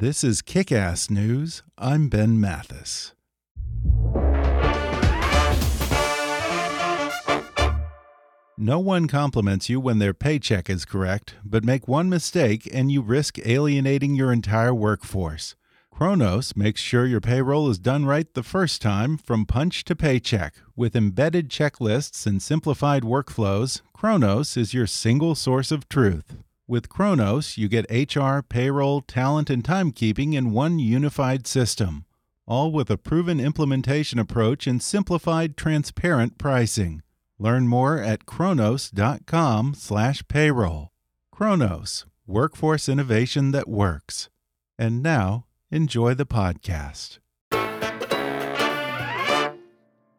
This is Kickass News. I'm Ben Mathis. No one compliments you when their paycheck is correct, but make one mistake and you risk alienating your entire workforce. Kronos makes sure your payroll is done right the first time from punch to paycheck. With embedded checklists and simplified workflows, Kronos is your single source of truth. With Kronos, you get HR, payroll, talent, and timekeeping in one unified system, all with a proven implementation approach and simplified, transparent pricing. Learn more at kronos.com/payroll. Kronos, workforce innovation that works. And now, enjoy the podcast.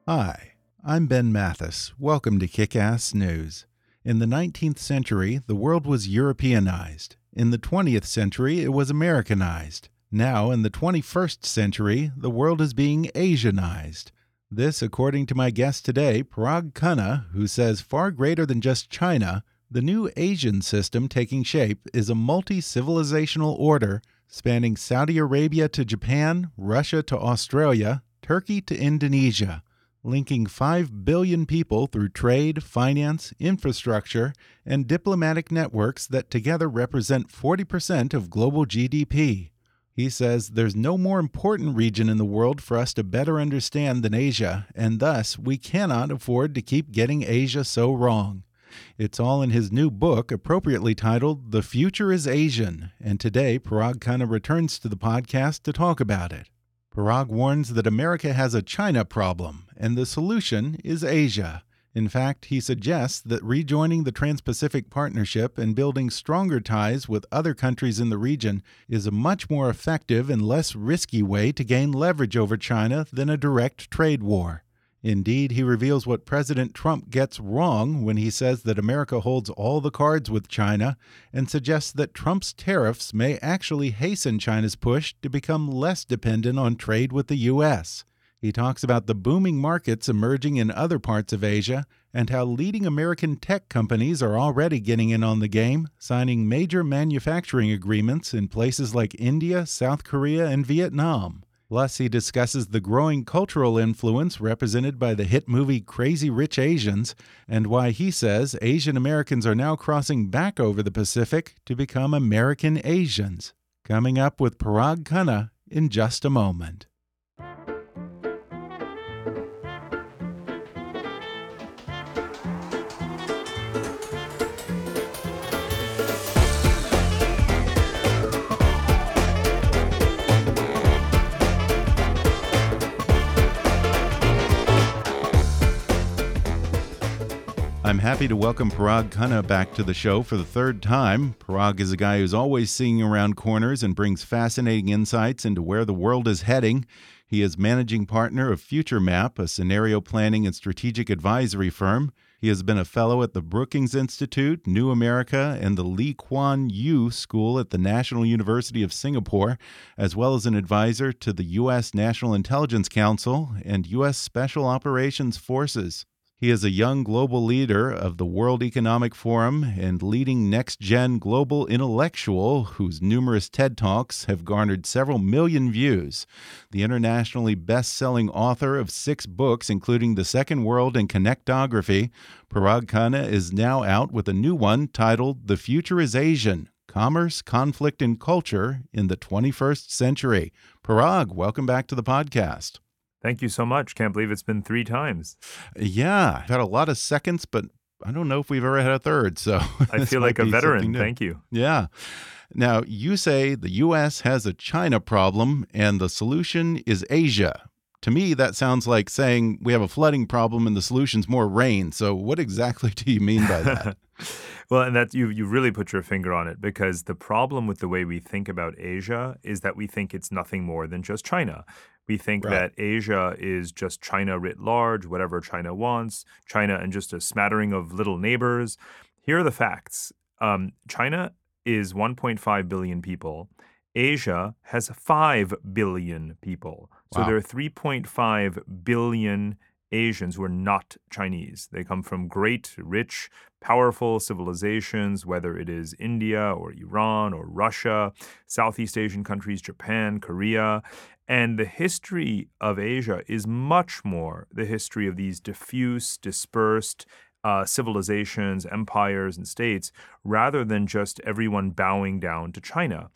Hi, I'm Ben Mathis. Welcome to Kickass News. In the 19th century, the world was Europeanized. In the 20th century, it was Americanized. Now, in the 21st century, the world is being Asianized. This, according to my guest today, Parag Khanna, who says far greater than just China, the new Asian system taking shape is a multi civilizational order spanning Saudi Arabia to Japan, Russia to Australia, Turkey to Indonesia, linking 5 billion people through trade, finance, infrastructure, and diplomatic networks that together represent 40% of global GDP. He says there's no more important region in the world for us to better understand than Asia, and thus we cannot afford to keep getting Asia so wrong. It's all in his new book, appropriately titled The Future is Asian, and today Parag Khanna returns to the podcast to talk about it. Parag warns that America has a China problem, and the solution is Asia. In fact, he suggests that rejoining the Trans Pacific Partnership and building stronger ties with other countries in the region is a much more effective and less risky way to gain leverage over China than a direct trade war. Indeed, he reveals what President Trump gets wrong when he says that America holds all the cards with China and suggests that Trump's tariffs may actually hasten China's push to become less dependent on trade with the U.S. He talks about the booming markets emerging in other parts of Asia and how leading American tech companies are already getting in on the game, signing major manufacturing agreements in places like India, South Korea, and Vietnam. Plus, he discusses the growing cultural influence represented by the hit movie Crazy Rich Asians and why he says Asian Americans are now crossing back over the Pacific to become American Asians. Coming up with Parag Khanna in just a moment. I'm happy to welcome Parag Khanna back to the show for the third time. Parag is a guy who's always seeing around corners and brings fascinating insights into where the world is heading. He is managing partner of FutureMap, a scenario planning and strategic advisory firm. He has been a fellow at the Brookings Institute, New America, and the Lee Kuan Yew School at the National University of Singapore, as well as an advisor to the U.S. National Intelligence Council and U.S. Special Operations Forces. He is a young global leader of the World Economic Forum and leading next gen global intellectual whose numerous TED Talks have garnered several million views. The internationally best selling author of six books, including The Second World and Connectography, Parag Khanna is now out with a new one titled The Future is Asian Commerce, Conflict, and Culture in the 21st Century. Parag, welcome back to the podcast. Thank you so much. Can't believe it's been three times. Yeah, I've had a lot of seconds, but I don't know if we've ever had a third. So I feel like a veteran. Thank you. Yeah. Now, you say the U.S. has a China problem and the solution is Asia. To me, that sounds like saying we have a flooding problem and the solution's more rain. So, what exactly do you mean by that? well, and that you you really put your finger on it because the problem with the way we think about Asia is that we think it's nothing more than just China. We think right. that Asia is just China writ large, whatever China wants, China and just a smattering of little neighbors. Here are the facts um, China is 1.5 billion people. Asia has 5 billion people. So wow. there are 3.5 billion Asians who are not Chinese. They come from great, rich, powerful civilizations, whether it is India or Iran or Russia, Southeast Asian countries, Japan, Korea. And the history of Asia is much more the history of these diffuse, dispersed, uh, civilizations, empires, and states, rather than just everyone bowing down to China.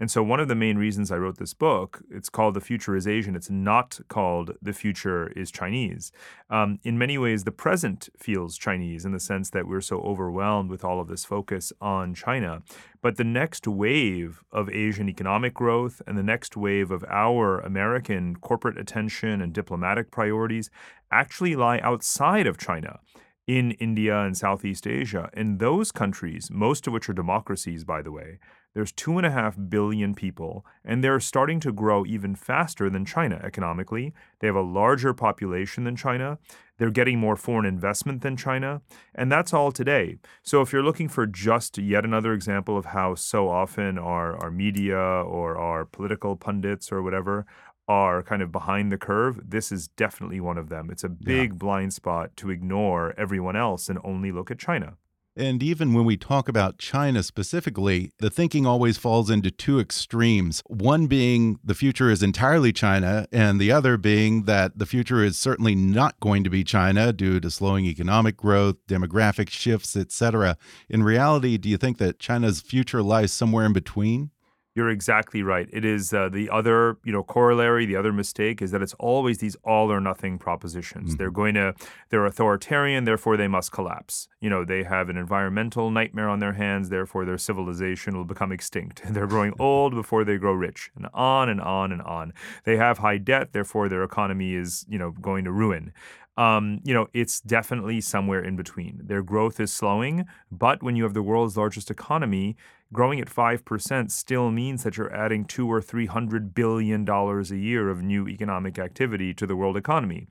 And so, one of the main reasons I wrote this book, it's called The Future is Asian. It's not called The Future is Chinese. Um, in many ways, the present feels Chinese in the sense that we're so overwhelmed with all of this focus on China. But the next wave of Asian economic growth and the next wave of our American corporate attention and diplomatic priorities actually lie outside of China in India and Southeast Asia. In those countries, most of which are democracies, by the way, there's two and a half billion people, and they're starting to grow even faster than China economically. They have a larger population than China. They're getting more foreign investment than China. And that's all today. So if you're looking for just yet another example of how so often our, our media or our political pundits or whatever are kind of behind the curve, this is definitely one of them. It's a big yeah. blind spot to ignore everyone else and only look at China. And even when we talk about China specifically, the thinking always falls into two extremes. One being the future is entirely China, and the other being that the future is certainly not going to be China due to slowing economic growth, demographic shifts, etc. In reality, do you think that China's future lies somewhere in between? You're exactly right. It is uh, the other, you know, corollary. The other mistake is that it's always these all or nothing propositions. Mm-hmm. They're going to, they're authoritarian, therefore they must collapse. You know, they have an environmental nightmare on their hands, therefore their civilization will become extinct. they're growing old before they grow rich, and on and on and on. They have high debt, therefore their economy is, you know, going to ruin. Um, you know, it's definitely somewhere in between. Their growth is slowing, but when you have the world's largest economy, growing at 5% still means that you're adding two or three hundred billion dollars a year of new economic activity to the world economy.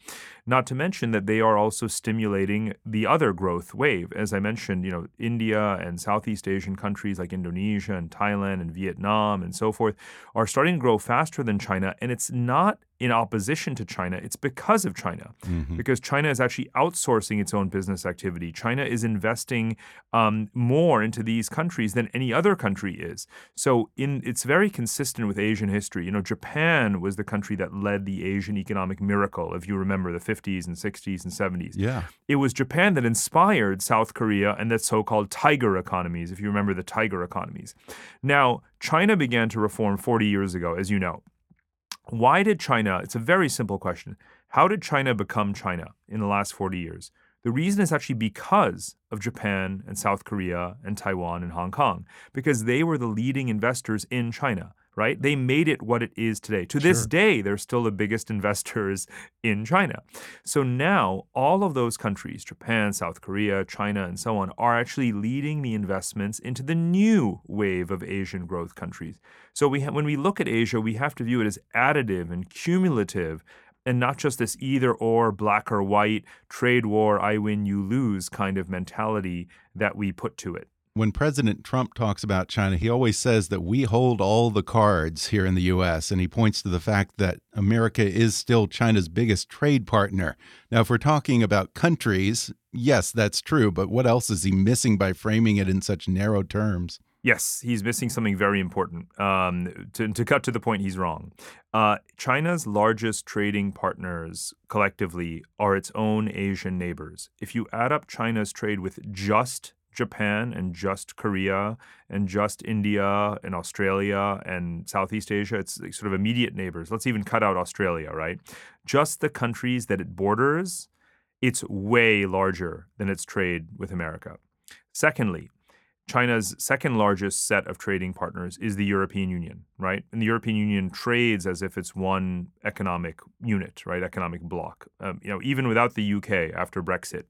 Not to mention that they are also stimulating the other growth wave. As I mentioned, you know, India and Southeast Asian countries like Indonesia and Thailand and Vietnam and so forth are starting to grow faster than China. And it's not in opposition to China, it's because of China. Mm-hmm. Because China is actually outsourcing its own business activity. China is investing um, more into these countries than any other country is. So in it's very consistent with Asian history. You know, Japan was the country that led the Asian economic miracle, if you remember the 50s and 60s and 70s. Yeah. It was Japan that inspired South Korea and the so-called tiger economies, if you remember the tiger economies. Now, China began to reform 40 years ago, as you know. Why did China? It's a very simple question. How did China become China in the last 40 years? The reason is actually because of Japan and South Korea and Taiwan and Hong Kong, because they were the leading investors in China right? They made it what it is today. To sure. this day, they're still the biggest investors in China. So now, all of those countries, Japan, South Korea, China, and so on, are actually leading the investments into the new wave of Asian growth countries. So we ha- when we look at Asia, we have to view it as additive and cumulative and not just this either or black or white trade war i win you lose kind of mentality that we put to it when President Trump talks about China, he always says that we hold all the cards here in the U.S., and he points to the fact that America is still China's biggest trade partner. Now, if we're talking about countries, yes, that's true, but what else is he missing by framing it in such narrow terms? Yes, he's missing something very important. Um, to, to, cut to the point, he's wrong. Uh, China's largest trading partners collectively are its own Asian neighbors. If you add up China's trade with just Japan and just Korea and just India and Australia and Southeast Asia. It's sort of immediate neighbors. Let's even cut out Australia, right? Just the countries that it borders, it's way larger than its trade with America. Secondly, China's second largest set of trading partners is the European Union, right? And the European Union trades as if it's one economic unit, right? Economic bloc. Um, you know, even without the UK after Brexit,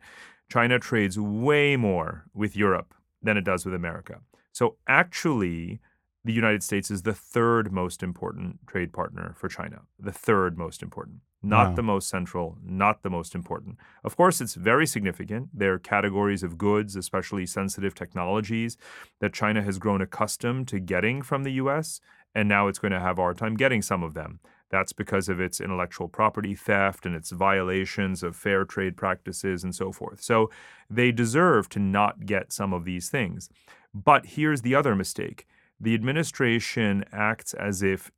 China trades way more with Europe than it does with America. So actually, the United States is the third most important trade partner for China. The third most important. Not wow. the most central, not the most important. Of course, it's very significant. There are categories of goods, especially sensitive technologies, that China has grown accustomed to getting from the US, and now it's going to have a hard time getting some of them. That's because of its intellectual property theft and its violations of fair trade practices and so forth. So they deserve to not get some of these things. But here's the other mistake the administration acts as if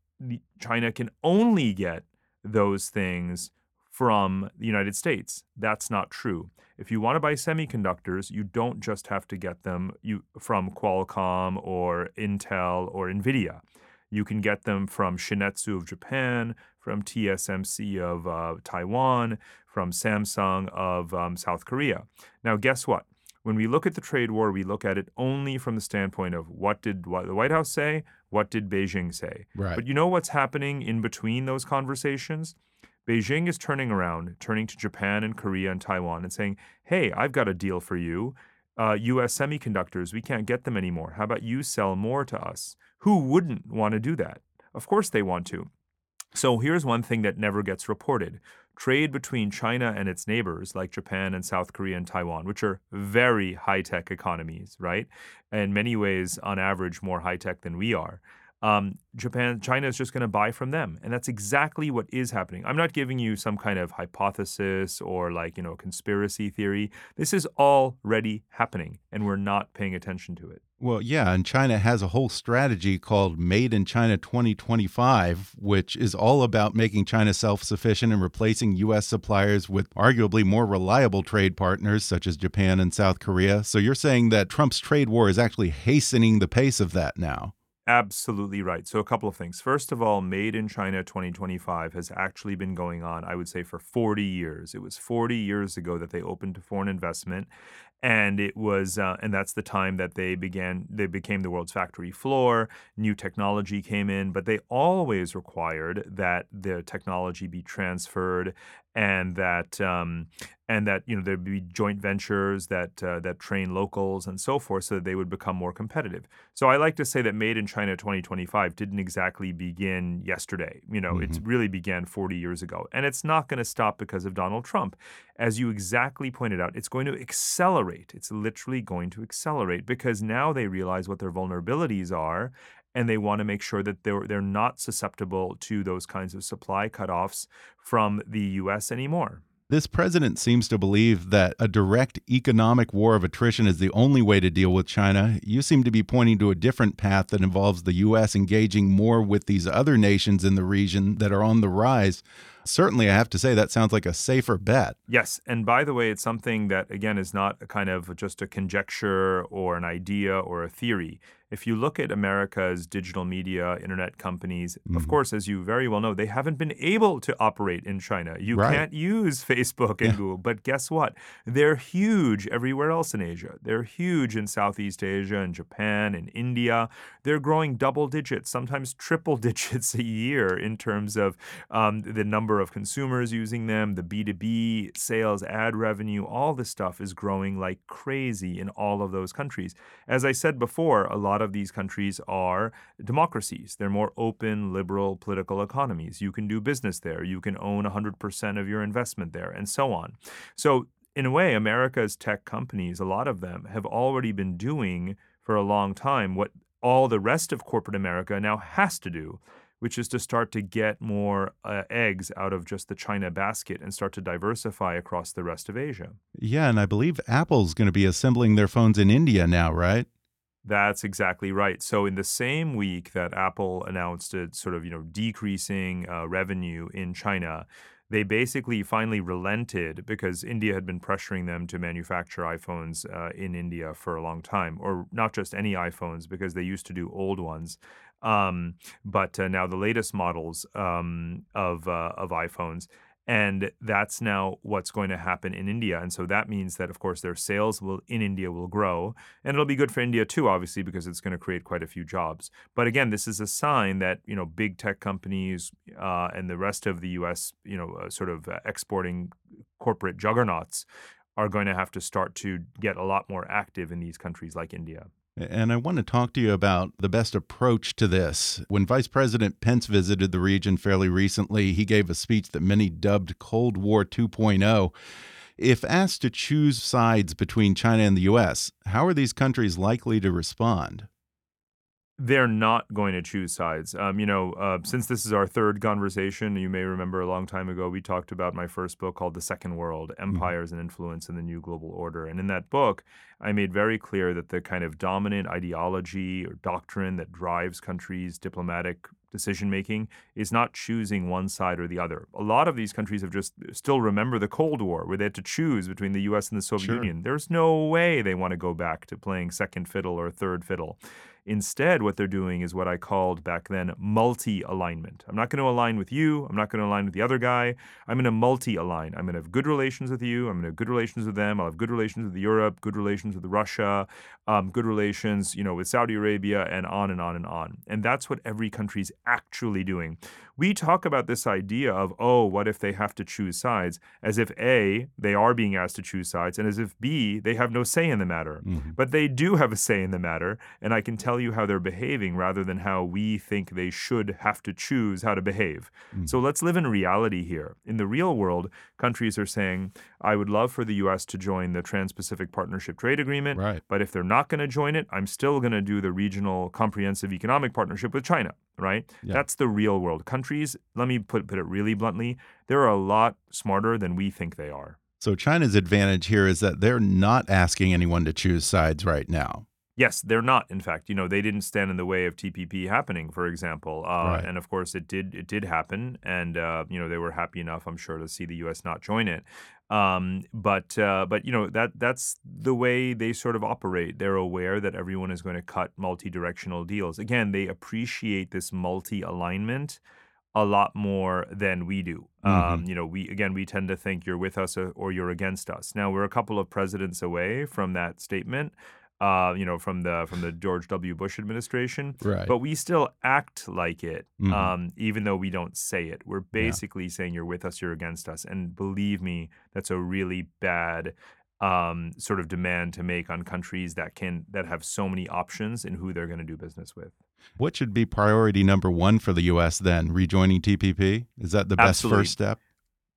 China can only get those things from the United States. That's not true. If you want to buy semiconductors, you don't just have to get them from Qualcomm or Intel or Nvidia. You can get them from Shin-Etsu of Japan, from TSMC of uh, Taiwan, from Samsung of um, South Korea. Now, guess what? When we look at the trade war, we look at it only from the standpoint of what did the White House say, what did Beijing say. Right. But you know what's happening in between those conversations? Beijing is turning around, turning to Japan and Korea and Taiwan and saying, hey, I've got a deal for you. Uh, US semiconductors, we can't get them anymore. How about you sell more to us? Who wouldn't want to do that? Of course they want to. So here's one thing that never gets reported trade between China and its neighbors, like Japan and South Korea and Taiwan, which are very high tech economies, right? In many ways, on average, more high tech than we are um, Japan, China is just going to buy from them, and that's exactly what is happening. I'm not giving you some kind of hypothesis or like you know conspiracy theory. This is already happening, and we're not paying attention to it. Well, yeah, and China has a whole strategy called Made in China 2025, which is all about making China self sufficient and replacing U.S. suppliers with arguably more reliable trade partners such as Japan and South Korea. So you're saying that Trump's trade war is actually hastening the pace of that now? Absolutely right. So, a couple of things. First of all, Made in China 2025 has actually been going on, I would say, for 40 years. It was 40 years ago that they opened to foreign investment. And it was, uh, and that's the time that they began, they became the world's factory floor. New technology came in, but they always required that the technology be transferred and that um, and that you know there'd be joint ventures that uh, that train locals and so forth, so that they would become more competitive. So I like to say that Made in China 2025 didn't exactly begin yesterday. You know, mm-hmm. it really began 40 years ago, and it's not going to stop because of Donald Trump, as you exactly pointed out. It's going to accelerate. It's literally going to accelerate because now they realize what their vulnerabilities are and they want to make sure that they're they're not susceptible to those kinds of supply cutoffs from the US anymore. This president seems to believe that a direct economic war of attrition is the only way to deal with China. You seem to be pointing to a different path that involves the U.S. engaging more with these other nations in the region that are on the rise. Certainly, I have to say that sounds like a safer bet. Yes. And by the way, it's something that, again, is not a kind of just a conjecture or an idea or a theory if you look at America's digital media, internet companies, mm-hmm. of course, as you very well know, they haven't been able to operate in China. You right. can't use Facebook and yeah. Google. But guess what? They're huge everywhere else in Asia. They're huge in Southeast Asia and Japan and India. They're growing double digits, sometimes triple digits a year in terms of um, the number of consumers using them, the B2B sales, ad revenue, all this stuff is growing like crazy in all of those countries. As I said before, a lot of these countries are democracies. They're more open, liberal political economies. You can do business there. You can own 100% of your investment there, and so on. So, in a way, America's tech companies, a lot of them, have already been doing for a long time what all the rest of corporate America now has to do, which is to start to get more uh, eggs out of just the China basket and start to diversify across the rest of Asia. Yeah, and I believe Apple's going to be assembling their phones in India now, right? That's exactly right. So in the same week that Apple announced its sort of you know decreasing uh, revenue in China, they basically finally relented because India had been pressuring them to manufacture iPhones uh, in India for a long time, or not just any iPhones because they used to do old ones. Um, but uh, now the latest models um, of uh, of iPhones and that's now what's going to happen in India. And so that means that, of course, their sales will in India will grow, and it'll be good for India too, obviously, because it's going to create quite a few jobs. But again, this is a sign that you know big tech companies uh, and the rest of the U.S. you know uh, sort of uh, exporting corporate juggernauts are going to have to start to get a lot more active in these countries like India. And I want to talk to you about the best approach to this. When Vice President Pence visited the region fairly recently, he gave a speech that many dubbed Cold War 2.0. If asked to choose sides between China and the U.S., how are these countries likely to respond? They're not going to choose sides. Um, you know, uh, since this is our third conversation, you may remember a long time ago we talked about my first book called The Second World mm-hmm. Empires mm-hmm. and Influence in the New Global Order. And in that book, I made very clear that the kind of dominant ideology or doctrine that drives countries' diplomatic decision making is not choosing one side or the other. A lot of these countries have just still remember the Cold War where they had to choose between the US and the Soviet sure. Union. There's no way they want to go back to playing second fiddle or third fiddle. Instead, what they're doing is what I called back then multi alignment. I'm not going to align with you. I'm not going to align with the other guy. I'm going to multi align. I'm going to have good relations with you. I'm going to have good relations with them. I'll have good relations with Europe, good relations with Russia, um, good relations, you know, with Saudi Arabia, and on and on and on. And that's what every country is actually doing. We talk about this idea of, oh, what if they have to choose sides, as if A, they are being asked to choose sides, and as if B, they have no say in the matter. Mm-hmm. But they do have a say in the matter, and I can tell you how they're behaving rather than how we think they should have to choose how to behave. Mm-hmm. So let's live in reality here. In the real world, countries are saying, I would love for the US to join the Trans Pacific Partnership Trade Agreement, right. but if they're not going to join it, I'm still going to do the Regional Comprehensive Economic Partnership with China right? Yeah. That's the real world. Countries, let me put, put it really bluntly, they're a lot smarter than we think they are. So China's advantage here is that they're not asking anyone to choose sides right now. Yes, they're not. In fact, you know, they didn't stand in the way of TPP happening, for example. Uh, right. And of course, it did. It did happen, and uh, you know, they were happy enough, I'm sure, to see the U.S. not join it. Um, but uh, but you know that that's the way they sort of operate. They're aware that everyone is going to cut multi-directional deals. Again, they appreciate this multi-alignment a lot more than we do. Um, mm-hmm. Um, you know, we again we tend to think you're with us or you're against us. Now we're a couple of presidents away from that statement uh, you know, from the from the George W. Bush administration. Right. But we still act like it, mm-hmm. um, even though we don't say it. We're basically yeah. saying you're with us, you're against us. And believe me, that's a really bad um, sort of demand to make on countries that can that have so many options in who they're going to do business with. What should be priority number one for the U.S. then? Rejoining TPP is that the best Absolutely. first step?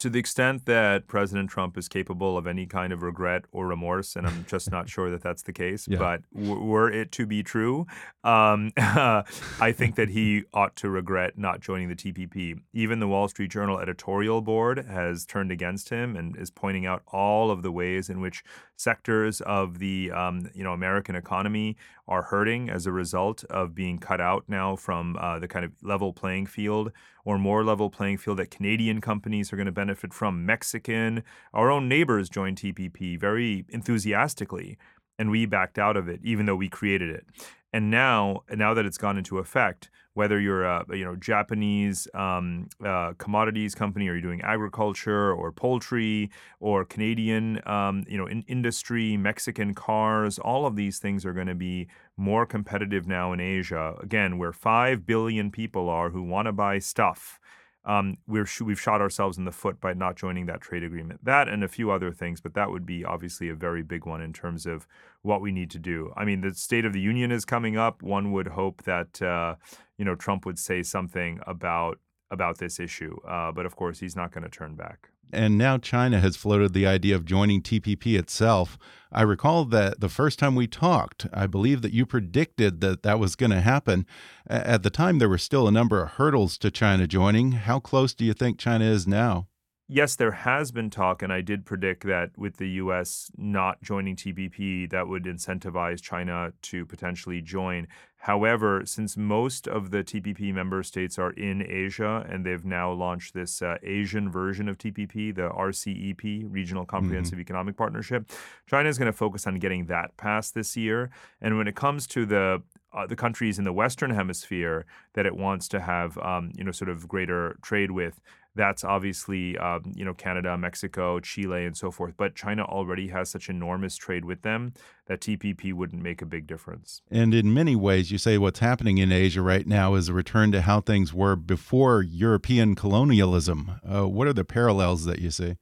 To the extent that President Trump is capable of any kind of regret or remorse, and I'm just not sure that that's the case, yeah. but w- were it to be true, um, I think that he ought to regret not joining the TPP. Even the Wall Street Journal editorial board has turned against him and is pointing out all of the ways in which sectors of the um, you know American economy are hurting as a result of being cut out now from uh, the kind of level playing field or more level playing field that Canadian companies are going to benefit from. Mexican, our own neighbors joined TPP very enthusiastically, and we backed out of it, even though we created it. And now, now that it's gone into effect, whether you're a you know Japanese um, uh, commodities company, or you're doing agriculture or poultry, or Canadian um, you know in industry, Mexican cars, all of these things are going to be more competitive now in Asia. Again, where five billion people are who want to buy stuff um, we're we've shot ourselves in the foot by not joining that trade agreement. That and a few other things, but that would be obviously a very big one in terms of what we need to do. I mean, the State of the Union is coming up. One would hope that uh, you know Trump would say something about about this issue, uh, but of course he's not going to turn back and now China has floated the idea of joining TPP itself. I recall that the first time we talked, I believe that you predicted that that was going to happen. At the time, there were still a number of hurdles to China joining. How close do you think China is now? Yes, there has been talk, and I did predict that with the U.S. not joining TPP, that would incentivize China to potentially join. However, since most of the TPP member states are in Asia and they've now launched this uh, Asian version of TPP, the RCEP, Regional Comprehensive mm-hmm. Economic Partnership, China is going to focus on getting that passed this year. And when it comes to the uh, the countries in the Western Hemisphere that it wants to have, um, you know, sort of greater trade with, that's obviously, um, you know, Canada, Mexico, Chile, and so forth. But China already has such enormous trade with them that TPP wouldn't make a big difference. And in many ways, you say what's happening in Asia right now is a return to how things were before European colonialism. Uh, what are the parallels that you see?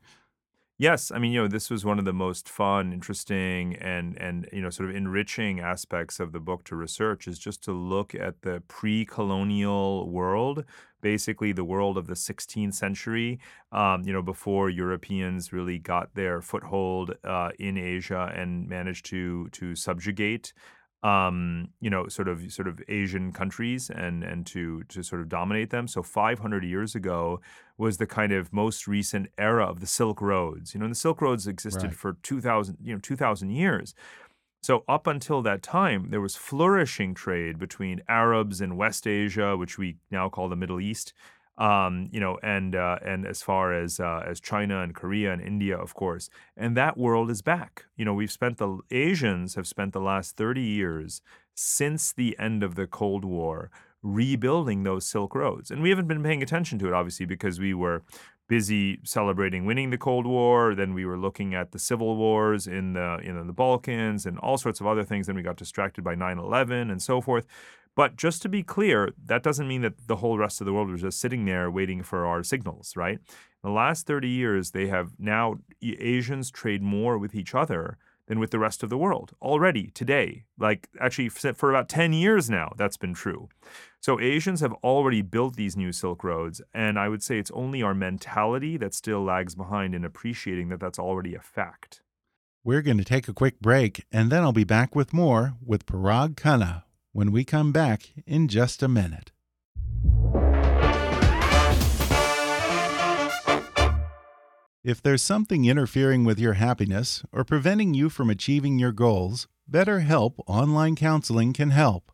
Yes, I mean, you know, this was one of the most fun, interesting, and and you know, sort of enriching aspects of the book to research is just to look at the pre-colonial world, basically the world of the 16th century. Um, you know, before Europeans really got their foothold uh, in Asia and managed to to subjugate um, you know, sort of sort of Asian countries and and to to sort of dominate them. So 500 years ago was the kind of most recent era of the Silk Roads. You know, and the Silk Roads existed right. for 2,000 you know 2,000 years. So up until that time, there was flourishing trade between Arabs in West Asia, which we now call the Middle East, um, you know, and uh, and as far as uh, as China and Korea and India, of course, and that world is back. You know, we've spent the Asians have spent the last thirty years since the end of the Cold War rebuilding those Silk Roads, and we haven't been paying attention to it, obviously, because we were busy celebrating winning the Cold War. Then we were looking at the civil wars in the know the Balkans and all sorts of other things. Then we got distracted by 9/11 and so forth. But just to be clear, that doesn't mean that the whole rest of the world was just sitting there waiting for our signals, right? In the last 30 years, they have now Asians trade more with each other than with the rest of the world already today. Like actually for about 10 years now, that's been true. So Asians have already built these new Silk Roads, and I would say it's only our mentality that still lags behind in appreciating that that's already a fact. We're going to take a quick break, and then I'll be back with more with Parag Khanna when we come back in just a minute. If there's something interfering with your happiness or preventing you from achieving your goals, BetterHelp Online Counseling can help.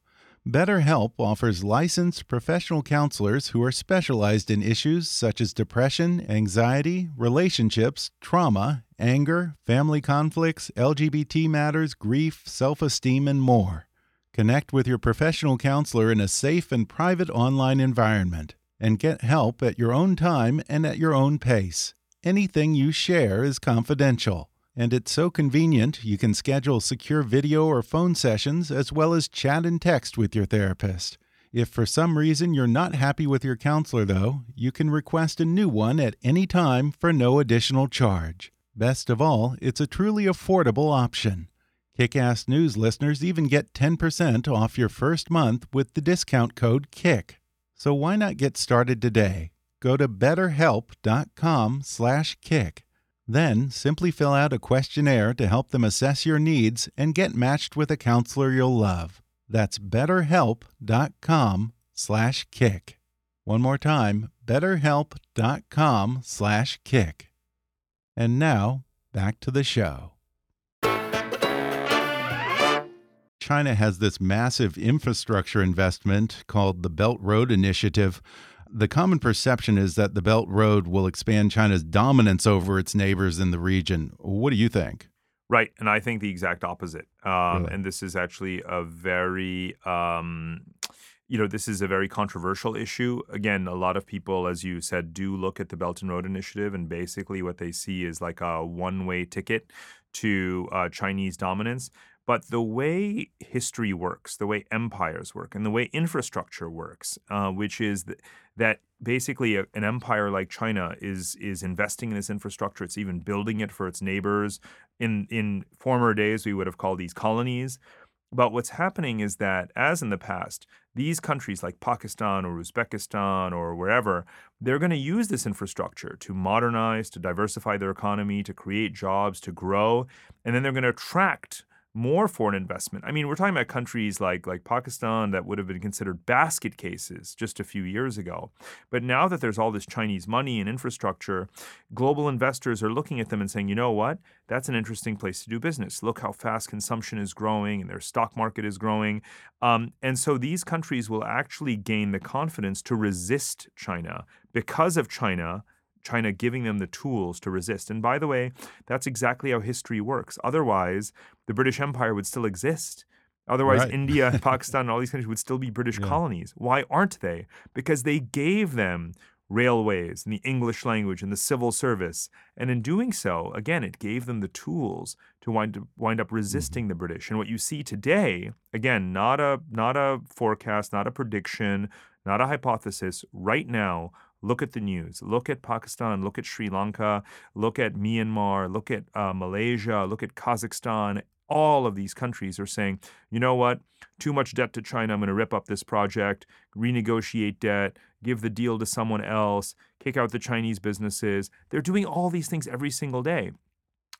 BetterHelp offers licensed professional counselors who are specialized in issues such as depression, anxiety, relationships, trauma, anger, family conflicts, LGBT matters, grief, self esteem, and more. Connect with your professional counselor in a safe and private online environment and get help at your own time and at your own pace. Anything you share is confidential, and it's so convenient you can schedule secure video or phone sessions as well as chat and text with your therapist. If for some reason you're not happy with your counselor, though, you can request a new one at any time for no additional charge. Best of all, it's a truly affordable option. Kickass News listeners even get 10% off your first month with the discount code KICK. So why not get started today? Go to betterhelp.com/kick. Then simply fill out a questionnaire to help them assess your needs and get matched with a counselor you'll love. That's betterhelp.com/kick. One more time, betterhelp.com/kick. And now, back to the show. China has this massive infrastructure investment called the Belt Road Initiative. The common perception is that the Belt Road will expand China's dominance over its neighbors in the region. What do you think? Right, and I think the exact opposite. Um, really? And this is actually a very, um, you know, this is a very controversial issue. Again, a lot of people, as you said, do look at the Belt and Road Initiative, and basically what they see is like a one-way ticket to uh, Chinese dominance. But the way history works, the way empires work, and the way infrastructure works, uh, which is th- that basically a, an empire like China is is investing in this infrastructure. It's even building it for its neighbors. In in former days, we would have called these colonies. But what's happening is that, as in the past, these countries like Pakistan or Uzbekistan or wherever, they're going to use this infrastructure to modernize, to diversify their economy, to create jobs, to grow, and then they're going to attract more foreign investment. I mean, we're talking about countries like like Pakistan that would have been considered basket cases just a few years ago. But now that there's all this Chinese money and infrastructure, global investors are looking at them and saying, "You know what? That's an interesting place to do business. Look how fast consumption is growing and their stock market is growing." Um, and so these countries will actually gain the confidence to resist China because of China China giving them the tools to resist. And by the way, that's exactly how history works. Otherwise, the British Empire would still exist. Otherwise, right. India, Pakistan, and all these countries would still be British yeah. colonies. Why aren't they? Because they gave them railways and the English language and the civil service. And in doing so, again, it gave them the tools to wind, wind up resisting mm-hmm. the British. And what you see today, again, not a not a forecast, not a prediction, not a hypothesis, right now, Look at the news. Look at Pakistan. Look at Sri Lanka. Look at Myanmar. Look at uh, Malaysia. Look at Kazakhstan. All of these countries are saying, you know what? Too much debt to China. I'm going to rip up this project, renegotiate debt, give the deal to someone else, kick out the Chinese businesses. They're doing all these things every single day.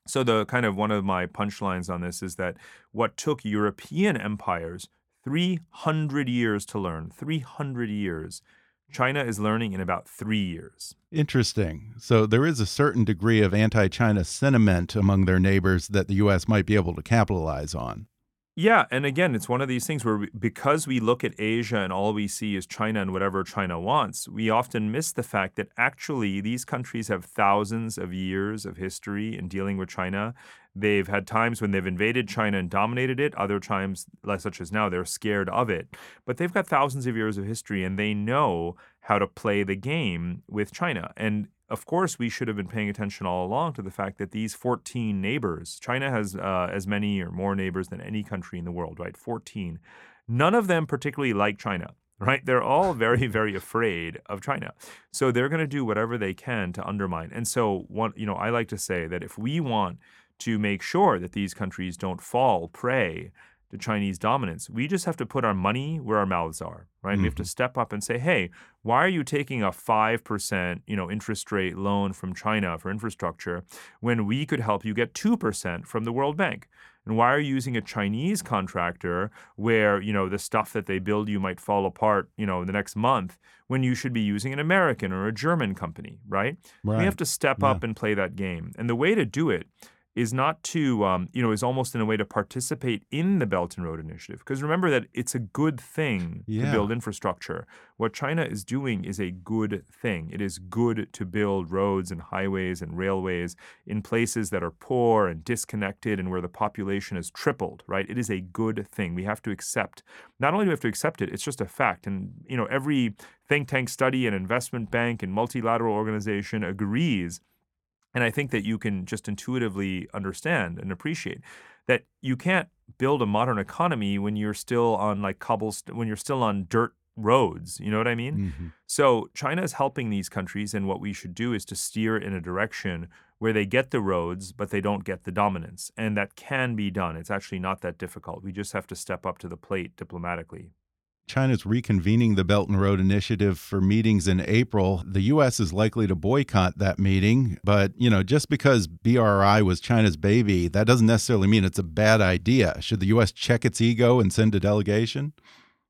So the kind of one of my punchlines on this is that what took European empires 300 years to learn, 300 years, China is learning in about 3 years. Interesting. So there is a certain degree of anti-China sentiment among their neighbors that the US might be able to capitalize on. Yeah, and again, it's one of these things where we, because we look at Asia and all we see is China and whatever China wants, we often miss the fact that actually these countries have thousands of years of history in dealing with China. They've had times when they've invaded China and dominated it, other times, such as now, they're scared of it. But they've got thousands of years of history and they know how to play the game with China. And of course, we should have been paying attention all along to the fact that these 14 neighbors, China has uh, as many or more neighbors than any country in the world, right? 14. None of them particularly like China, right? They're all very, very afraid of China. So they're going to do whatever they can to undermine. And so, one, you know, I like to say that if we want to make sure that these countries don't fall prey to Chinese dominance. We just have to put our money where our mouths are, right? Mm-hmm. We have to mm-hmm. step up and say, "Hey, why are you taking a 5%, you know, interest rate loan from China for infrastructure when we could help you get 2% from the World Bank?" And why are you using a Chinese contractor where, you know, the stuff that they build you might fall apart, you know, in the next month when you should be using an American or a German company, right? right. We have to step yeah. up and play that game. And the way to do it is not to, um, you know, is almost in a way to participate in the Belt and Road Initiative. Because remember that it's a good thing yeah. to build infrastructure. What China is doing is a good thing. It is good to build roads and highways and railways in places that are poor and disconnected and where the population has tripled, right? It is a good thing. We have to accept, not only do we have to accept it, it's just a fact. And, you know, every think tank study and investment bank and multilateral organization agrees and I think that you can just intuitively understand and appreciate that you can't build a modern economy when you're still on like cobblestone, when you're still on dirt roads. You know what I mean? Mm-hmm. So China is helping these countries, and what we should do is to steer in a direction where they get the roads, but they don't get the dominance. And that can be done. It's actually not that difficult. We just have to step up to the plate diplomatically. China's reconvening the Belt and Road Initiative for meetings in April. The U.S. is likely to boycott that meeting. But, you know, just because BRI was China's baby, that doesn't necessarily mean it's a bad idea. Should the U.S. check its ego and send a delegation?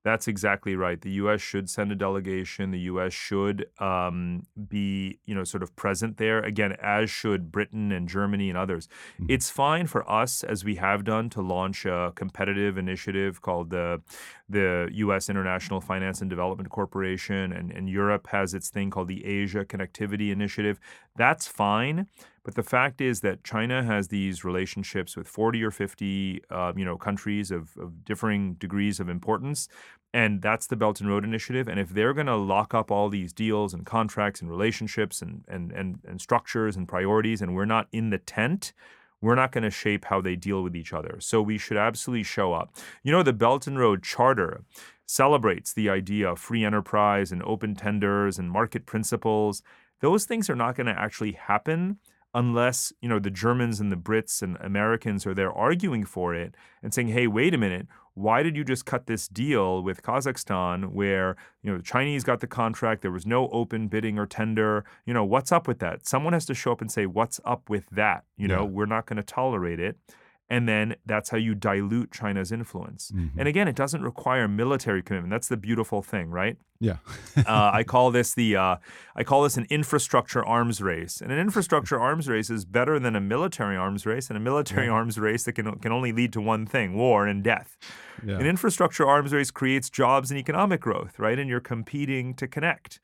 That's exactly right. The U.S. should send a delegation. The U.S. should um, be, you know, sort of present there again, as should Britain and Germany and others. Mm-hmm. It's fine for us, as we have done, to launch a competitive initiative called the the U.S. International Finance and Development Corporation, and, and Europe has its thing called the Asia Connectivity Initiative. That's fine. But the fact is that China has these relationships with 40 or 50, uh, you know, countries of, of differing degrees of importance, and that's the Belt and Road Initiative. And if they're going to lock up all these deals and contracts and relationships and, and, and, and structures and priorities, and we're not in the tent, we're not going to shape how they deal with each other. So we should absolutely show up. You know, the Belt and Road Charter celebrates the idea of free enterprise and open tenders and market principles. Those things are not going to actually happen unless you know the Germans and the Brits and Americans are there arguing for it and saying, "Hey, wait a minute, why did you just cut this deal with Kazakhstan where you know the Chinese got the contract, there was no open bidding or tender? You know what's up with that? Someone has to show up and say, "What's up with that?" You know, yeah. we're not going to tolerate it and then that's how you dilute China's influence. Mm-hmm. And again, it doesn't require military commitment. That's the beautiful thing, right? Yeah. uh, I call this the uh, I call this an infrastructure arms race, and an infrastructure arms race is better than a military arms race, and a military yeah. arms race that can can only lead to one thing: war and death. Yeah. An infrastructure arms race creates jobs and economic growth, right? And you're competing to connect.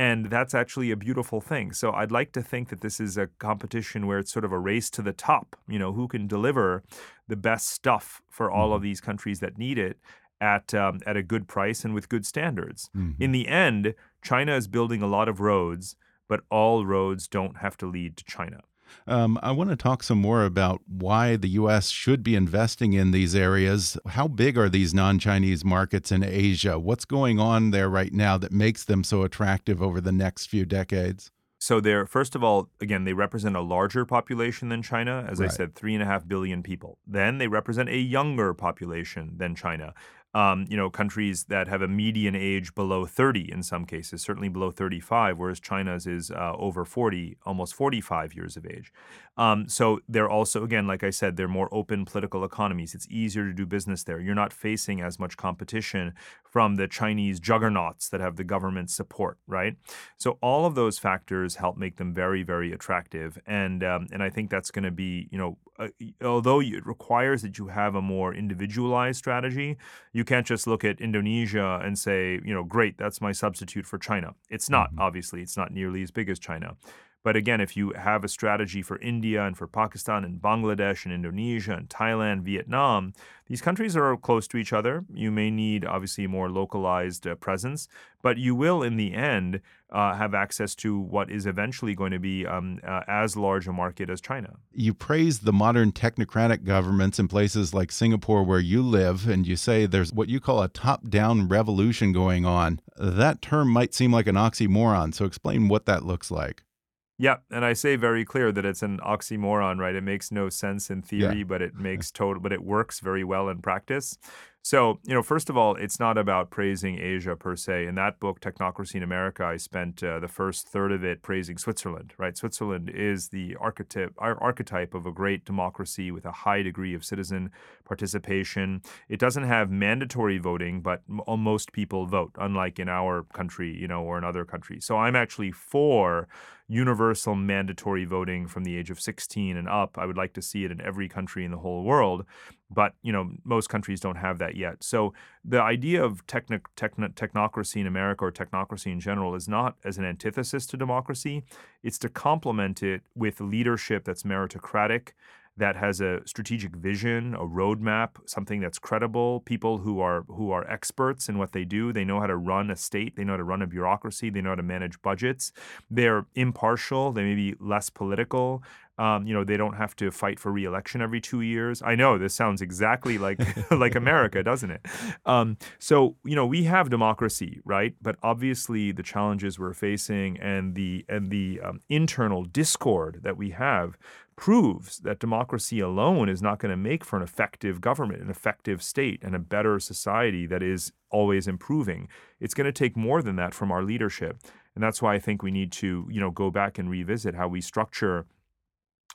And that's actually a beautiful thing. So I'd like to think that this is a competition where it's sort of a race to the top. You know, who can deliver the best stuff for all mm-hmm. of these countries that need it at um, at a good price and with good standards. Mm-hmm. In the end, China is building a lot of roads, but all roads don't have to lead to China. Um, I want to talk some more about why the U.S. should be investing in these areas. How big are these non Chinese markets in Asia? What's going on there right now that makes them so attractive over the next few decades? So they're first of all, again, they represent a larger population than China. As right. I said, three and a half billion people. Then they represent a younger population than China. Um, you know, countries that have a median age below 30 in some cases, certainly below 35, whereas China's is uh, over 40, almost 45 years of age. Um, so they're also, again, like I said, they're more open political economies. It's easier to do business there. You're not facing as much competition from the Chinese juggernauts that have the government support, right? So all of those factors help make them very, very attractive, and um, and I think that's going to be, you know, uh, although it requires that you have a more individualized strategy, you can't just look at Indonesia and say, you know, great, that's my substitute for China. It's not, mm-hmm. obviously, it's not nearly as big as China. But again, if you have a strategy for India and for Pakistan and Bangladesh and Indonesia and Thailand, Vietnam, these countries are close to each other. You may need obviously more localized uh, presence, but you will in the end uh, have access to what is eventually going to be um, uh, as large a market as China. You praise the modern technocratic governments in places like Singapore where you live, and you say there's what you call a top down revolution going on. That term might seem like an oxymoron, so explain what that looks like. Yeah, and I say very clear that it's an oxymoron, right? It makes no sense in theory, yeah. but it makes total, but it works very well in practice. So, you know, first of all, it's not about praising Asia per se. In that book, Technocracy in America, I spent uh, the first third of it praising Switzerland, right? Switzerland is the archetype, archetype of a great democracy with a high degree of citizen participation. It doesn't have mandatory voting, but most people vote, unlike in our country, you know, or in other countries. So I'm actually for universal mandatory voting from the age of 16 and up. I would like to see it in every country in the whole world but you know most countries don't have that yet. So the idea of techno- technocracy in America or technocracy in general is not as an antithesis to democracy. It's to complement it with leadership that's meritocratic, that has a strategic vision, a roadmap, something that's credible. People who are who are experts in what they do. They know how to run a state. They know how to run a bureaucracy. They know how to manage budgets. They're impartial. They may be less political. Um, you know, they don't have to fight for reelection every two years. I know this sounds exactly like like America, doesn't it? Um, so you know, we have democracy, right? But obviously, the challenges we're facing and the and the um, internal discord that we have proves that democracy alone is not going to make for an effective government, an effective state, and a better society that is always improving. It's going to take more than that from our leadership. And that's why I think we need to, you know, go back and revisit how we structure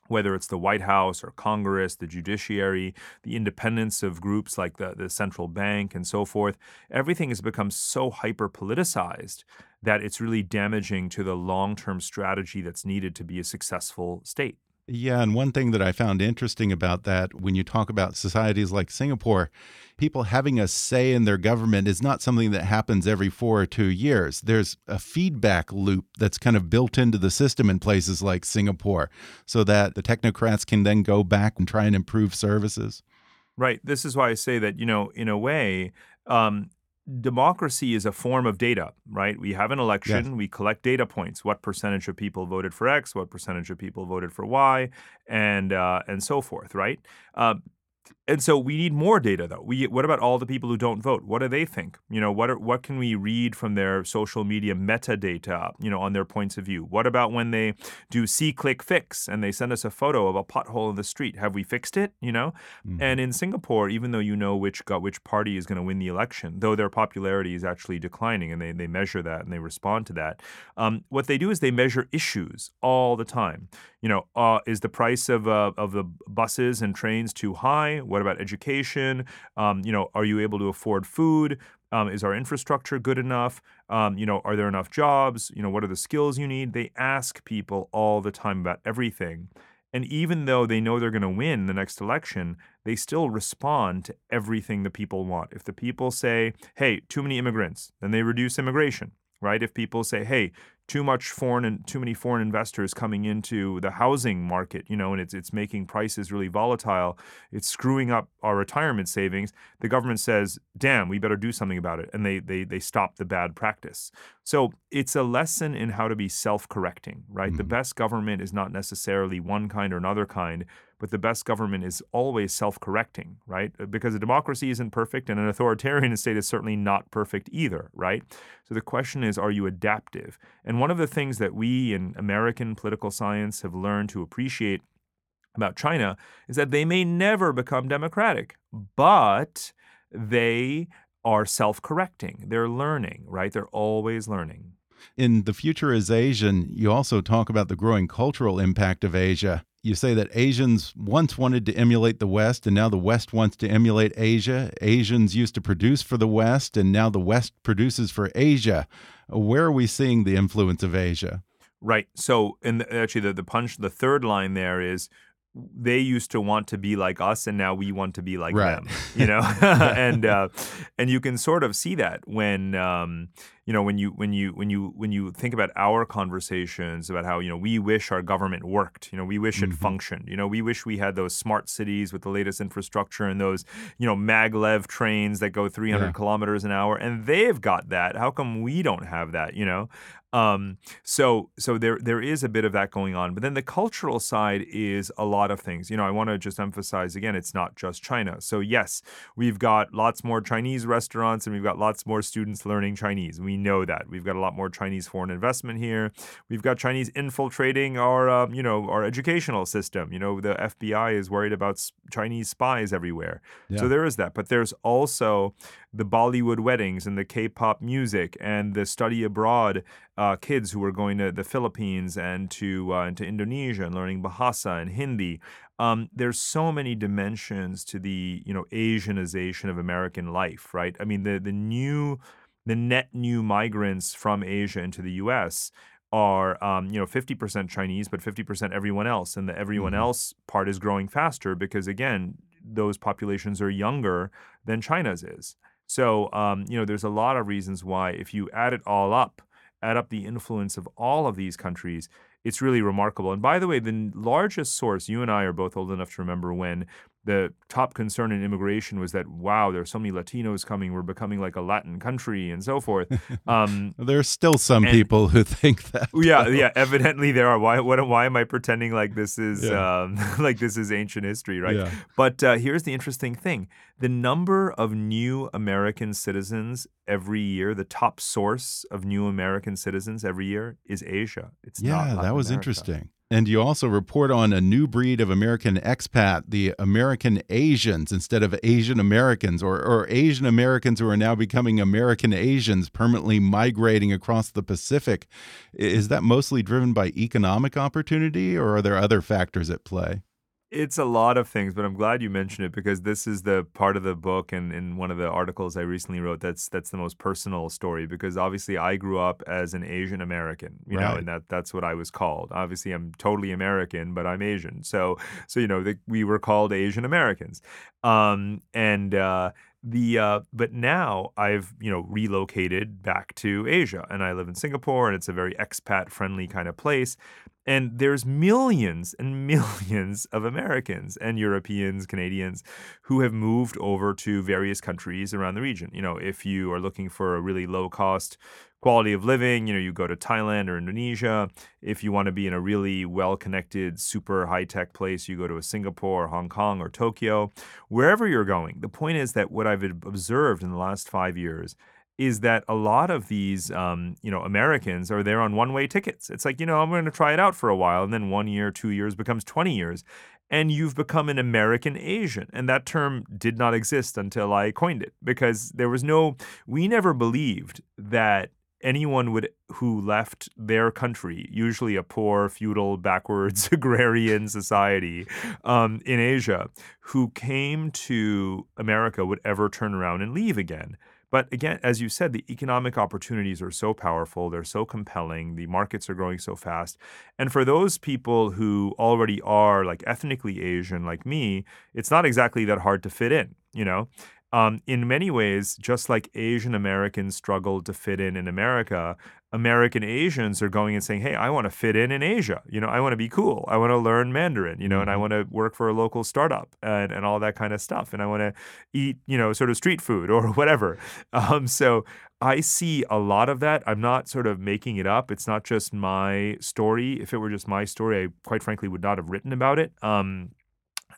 whether it's the White House or Congress, the judiciary, the independence of groups like the, the central bank and so forth, everything has become so hyper politicized that it's really damaging to the long term strategy that's needed to be a successful state. Yeah, and one thing that I found interesting about that when you talk about societies like Singapore, people having a say in their government is not something that happens every four or two years. There's a feedback loop that's kind of built into the system in places like Singapore so that the technocrats can then go back and try and improve services. Right. This is why I say that, you know, in a way, um, democracy is a form of data, right? We have an election, yes. we collect data points. What percentage of people voted for X? What percentage of people voted for Y? And uh, and so forth, right? Uh, and so we need more data though. We what about all the people who don't vote? What do they think? You know, what are, what can we read from their social media metadata, you know, on their points of view? What about when they do SeeClickFix and they send us a photo of a pothole in the street? Have we fixed it, you know? Mm-hmm. And in Singapore, even though you know which which party is going to win the election, though their popularity is actually declining and they they measure that and they respond to that. Um, what they do is they measure issues all the time. You know, uh, is the price of uh, of the buses and trains too high? What about education? Um, you know, are you able to afford food? Um, is our infrastructure good enough? Um, you know, are there enough jobs? You know, what are the skills you need? They ask people all the time about everything. And even though they know they're going to win the next election, they still respond to everything the people want. If the people say, hey, too many immigrants, then they reduce immigration, right? If people say, hey, too much foreign and too many foreign investors coming into the housing market, you know, and it's it's making prices really volatile. It's screwing up our retirement savings. The government says, "Damn, we better do something about it," and they they they stop the bad practice. So it's a lesson in how to be self-correcting, right? Mm-hmm. The best government is not necessarily one kind or another kind, but the best government is always self correcting, right? Because a democracy isn't perfect and an authoritarian state is certainly not perfect either, right? So the question is are you adaptive? And one of the things that we in American political science have learned to appreciate about China is that they may never become democratic, but they are self correcting. They're learning, right? They're always learning. In The Future is Asian, you also talk about the growing cultural impact of Asia. You say that Asians once wanted to emulate the West, and now the West wants to emulate Asia. Asians used to produce for the West, and now the West produces for Asia. Where are we seeing the influence of Asia? Right. So, and actually, the, the punch, the third line there is they used to want to be like us and now we want to be like right. them you know and uh, and you can sort of see that when um, you know when you when you when you when you think about our conversations about how you know we wish our government worked you know we wish mm-hmm. it functioned you know we wish we had those smart cities with the latest infrastructure and those you know maglev trains that go 300 yeah. kilometers an hour and they've got that how come we don't have that you know um, so so there there is a bit of that going on, but then the cultural side is a lot of things. You know, I want to just emphasize again, it's not just China. So yes, we've got lots more Chinese restaurants and we've got lots more students learning Chinese. We know that we've got a lot more Chinese foreign investment here. We've got Chinese infiltrating our um, you know our educational system. You know, the FBI is worried about Chinese spies everywhere. Yeah. So there is that, but there's also the Bollywood weddings and the K-pop music and the study abroad uh, kids who are going to the Philippines and to uh, and to Indonesia and learning Bahasa and Hindi. Um, there's so many dimensions to the you know Asianization of American life, right? I mean the the new the net new migrants from Asia into the U.S. are um, you know 50% Chinese, but 50% everyone else, and the everyone mm-hmm. else part is growing faster because again those populations are younger than China's is. So, um, you know, there's a lot of reasons why, if you add it all up, add up the influence of all of these countries, it's really remarkable. And by the way, the largest source, you and I are both old enough to remember when the top concern in immigration was that wow, there are so many Latinos coming, we're becoming like a Latin country and so forth. Um, There's still some and, people who think that. Yeah, yeah. Evidently, there are. Why? What? Why am I pretending like this is yeah. um, like this is ancient history, right? Yeah. But uh, here's the interesting thing: the number of new American citizens every year, the top source of new American citizens every year, is Asia. It's yeah, that was America. interesting. And you also report on a new breed of American expat, the American Asians, instead of Asian Americans, or, or Asian Americans who are now becoming American Asians, permanently migrating across the Pacific. Is that mostly driven by economic opportunity, or are there other factors at play? It's a lot of things, but I'm glad you mentioned it because this is the part of the book and in one of the articles I recently wrote that's that's the most personal story because obviously I grew up as an Asian American, you right. know, and that that's what I was called. Obviously I'm totally American, but I'm Asian. So so you know, the, we were called Asian Americans. Um, and uh, the uh, but now I've you know relocated back to Asia and I live in Singapore and it's a very expat friendly kind of place and there's millions and millions of Americans and Europeans, Canadians who have moved over to various countries around the region. You know, if you are looking for a really low cost quality of living, you know, you go to Thailand or Indonesia. If you want to be in a really well connected, super high tech place, you go to a Singapore, or Hong Kong, or Tokyo. Wherever you're going, the point is that what I've observed in the last five years is that a lot of these, um, you know, Americans are there on one-way tickets. It's like, you know, I'm going to try it out for a while, and then one year, two years becomes 20 years, and you've become an American Asian. And that term did not exist until I coined it because there was no. We never believed that anyone would who left their country, usually a poor, feudal, backwards agrarian society um, in Asia, who came to America would ever turn around and leave again. But again, as you said, the economic opportunities are so powerful, they're so compelling, the markets are growing so fast. And for those people who already are like ethnically Asian, like me, it's not exactly that hard to fit in, you know? Um, in many ways, just like Asian Americans struggled to fit in in America, American Asians are going and saying, "Hey, I want to fit in in Asia. You know, I want to be cool. I want to learn Mandarin. You know, and I mm-hmm. want to work for a local startup and, and all that kind of stuff. And I want to eat, you know, sort of street food or whatever." Um, so I see a lot of that. I'm not sort of making it up. It's not just my story. If it were just my story, I quite frankly would not have written about it. Um,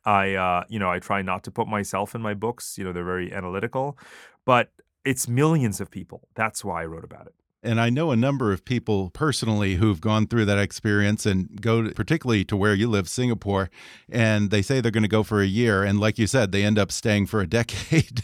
I, uh, you know, I try not to put myself in my books. You know, they're very analytical, but it's millions of people. That's why I wrote about it. And I know a number of people personally who've gone through that experience and go to, particularly to where you live, Singapore, and they say they're going to go for a year. And like you said, they end up staying for a decade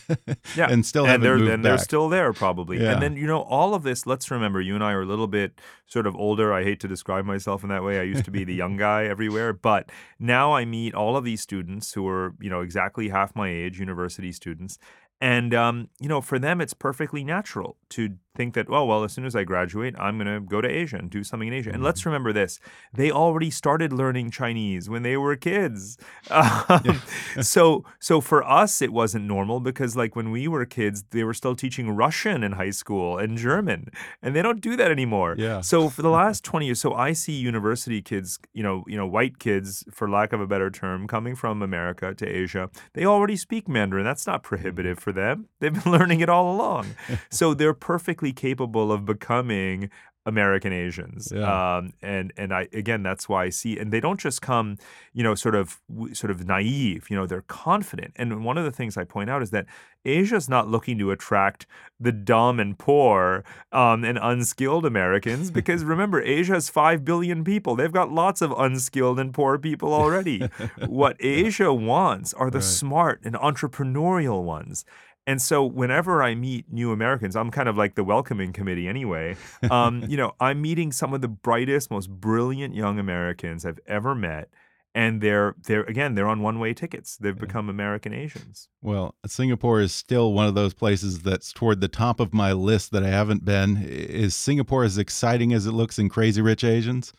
yeah. and still and haven't they're, moved and back. they're still there probably. Yeah. And then, you know, all of this, let's remember, you and I are a little bit sort of older. I hate to describe myself in that way. I used to be the young guy everywhere. But now I meet all of these students who are, you know, exactly half my age, university students. And, um, you know, for them, it's perfectly natural to think that, oh, well, as soon as I graduate, I'm going to go to Asia and do something in Asia. And Mm-hmm. let's remember this they already started learning Chinese when they were kids. Um, so, so for us, it wasn't normal because, like, when we were kids, they were still teaching Russian in high school and German, and they don't do that anymore. Yeah. So for the last 20 years, so I see university kids, you know, you know, white kids, for lack of a better term, coming from America to Asia. They already speak Mandarin. That's not prohibitive for them. They've been learning it all along. so they're perfectly capable of becoming American Asians. Yeah. Um, and and I again that's why I see and they don't just come, you know, sort of sort of naive, you know, they're confident. And one of the things I point out is that Asia's not looking to attract the dumb and poor um, and unskilled Americans because remember Asia has 5 billion people. They've got lots of unskilled and poor people already. what Asia wants are the Right. smart and entrepreneurial ones. And so whenever I meet new Americans, I'm kind of like the welcoming committee anyway. Um, you know, I'm meeting some of the brightest, most brilliant young Americans I've ever met. And they're they're again, they're on one-way tickets. They've become American Asians. Well, Singapore is still one of those places that's toward the top of my list that I haven't been. Is Singapore as exciting as it looks in Crazy Rich Asians?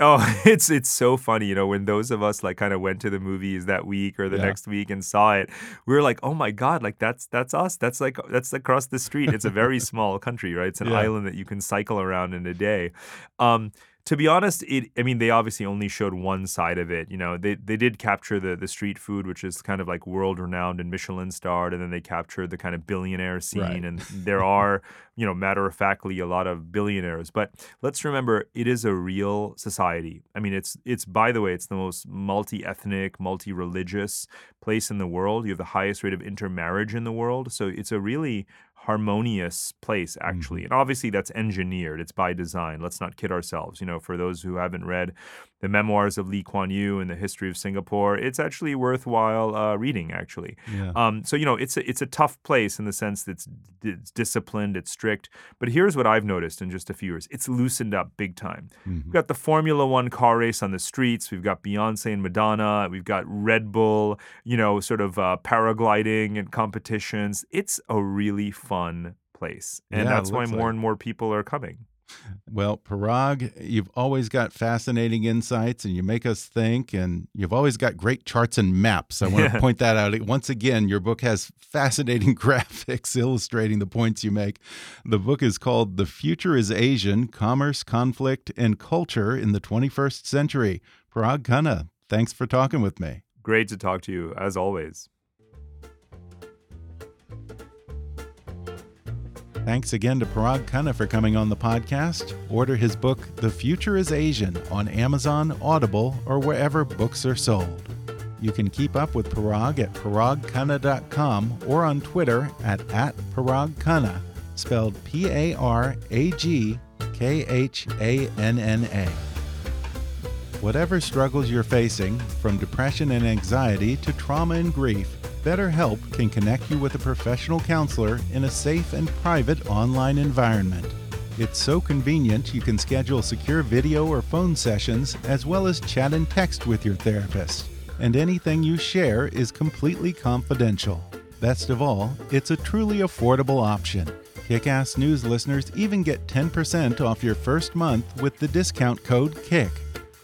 Oh, it's it's so funny, you know, when those of us like kind of went to the movies that week or the Yeah. next week and saw it, we were like, "Oh my god, like that's that's us. That's like that's across the street. It's a very small country, right? It's an Yeah. island that you can cycle around in a day." Um to be honest, it I mean they obviously only showed one side of it. You know, they they did capture the the street food, which is kind of like world renowned and Michelin starred, and then they captured the kind of billionaire scene. Right. And there are, you know, matter of factly a lot of billionaires. But let's remember it is a real society. I mean, it's it's by the way, it's the most multi-ethnic, multi-religious place in the world. You have the highest rate of intermarriage in the world. So it's a really harmonious place actually. Mm-hmm. And obviously that's engineered. It's by design. Let's not kid ourselves. You know, for those who haven't read the memoirs of Lee Kuan Yew and the history of Singapore, it's actually worthwhile uh, reading actually. Yeah. Um, so you know, it's a, it's a tough place in the sense that it's, it's disciplined, it's strict. But here's what I've noticed in just a few years: it's loosened up big time. Mhm. We've got the Formula One car race on the streets. We've got Beyonce and Madonna. We've got Red Bull. You know, sort of uh, paragliding and competitions. It's a really fun place, and Yeah, that's why more like- and more people are coming. Well, Parag, you've always got fascinating insights and you make us think, and you've always got great charts and maps. I want to point that out. Once again, your book has fascinating graphics illustrating the points you make. The book is called The Future is Asian Commerce, Conflict, and Culture in the 21st Century. Parag Khanna, thanks for talking with me. Great to talk to you as always. Thanks again to Parag Khanna for coming on the podcast. Order his book, The Future is Asian, on Amazon, Audible, or wherever books are sold. You can keep up with Parag at paragkhanna.com or on Twitter at, at paragkhanna, spelled P A R A G K H A N N A. Whatever struggles you're facing, from depression and anxiety to trauma and grief, BetterHelp can connect you with a professional counselor in a safe and private online environment. It's so convenient you can schedule secure video or phone sessions as well as chat and text with your therapist. And anything you share is completely confidential. Best of all, it's a truly affordable option. Kickass News listeners even get 10% off your first month with the discount code KICK.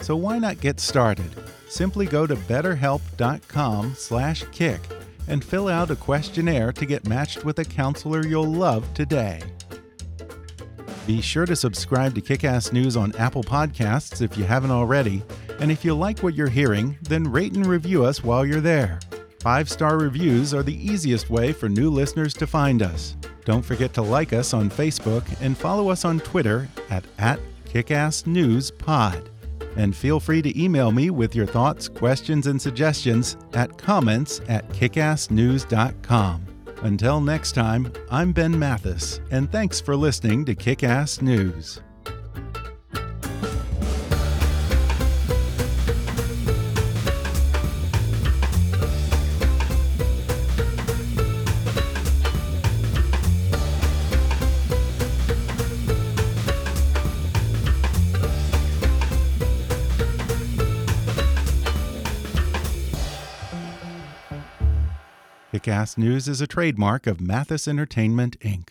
So why not get started? Simply go to betterhelp.com/kick and fill out a questionnaire to get matched with a counselor you'll love today. Be sure to subscribe to Kickass News on Apple Podcasts if you haven't already, and if you like what you're hearing, then rate and review us while you're there. Five-star reviews are the easiest way for new listeners to find us. Don't forget to like us on Facebook and follow us on Twitter at, at KickassNewsPod. And feel free to email me with your thoughts, questions, and suggestions at comments at kickassnews.com. Until next time, I'm Ben Mathis, and thanks for listening to Kickass News. Ass News is a trademark of Mathis Entertainment, Inc.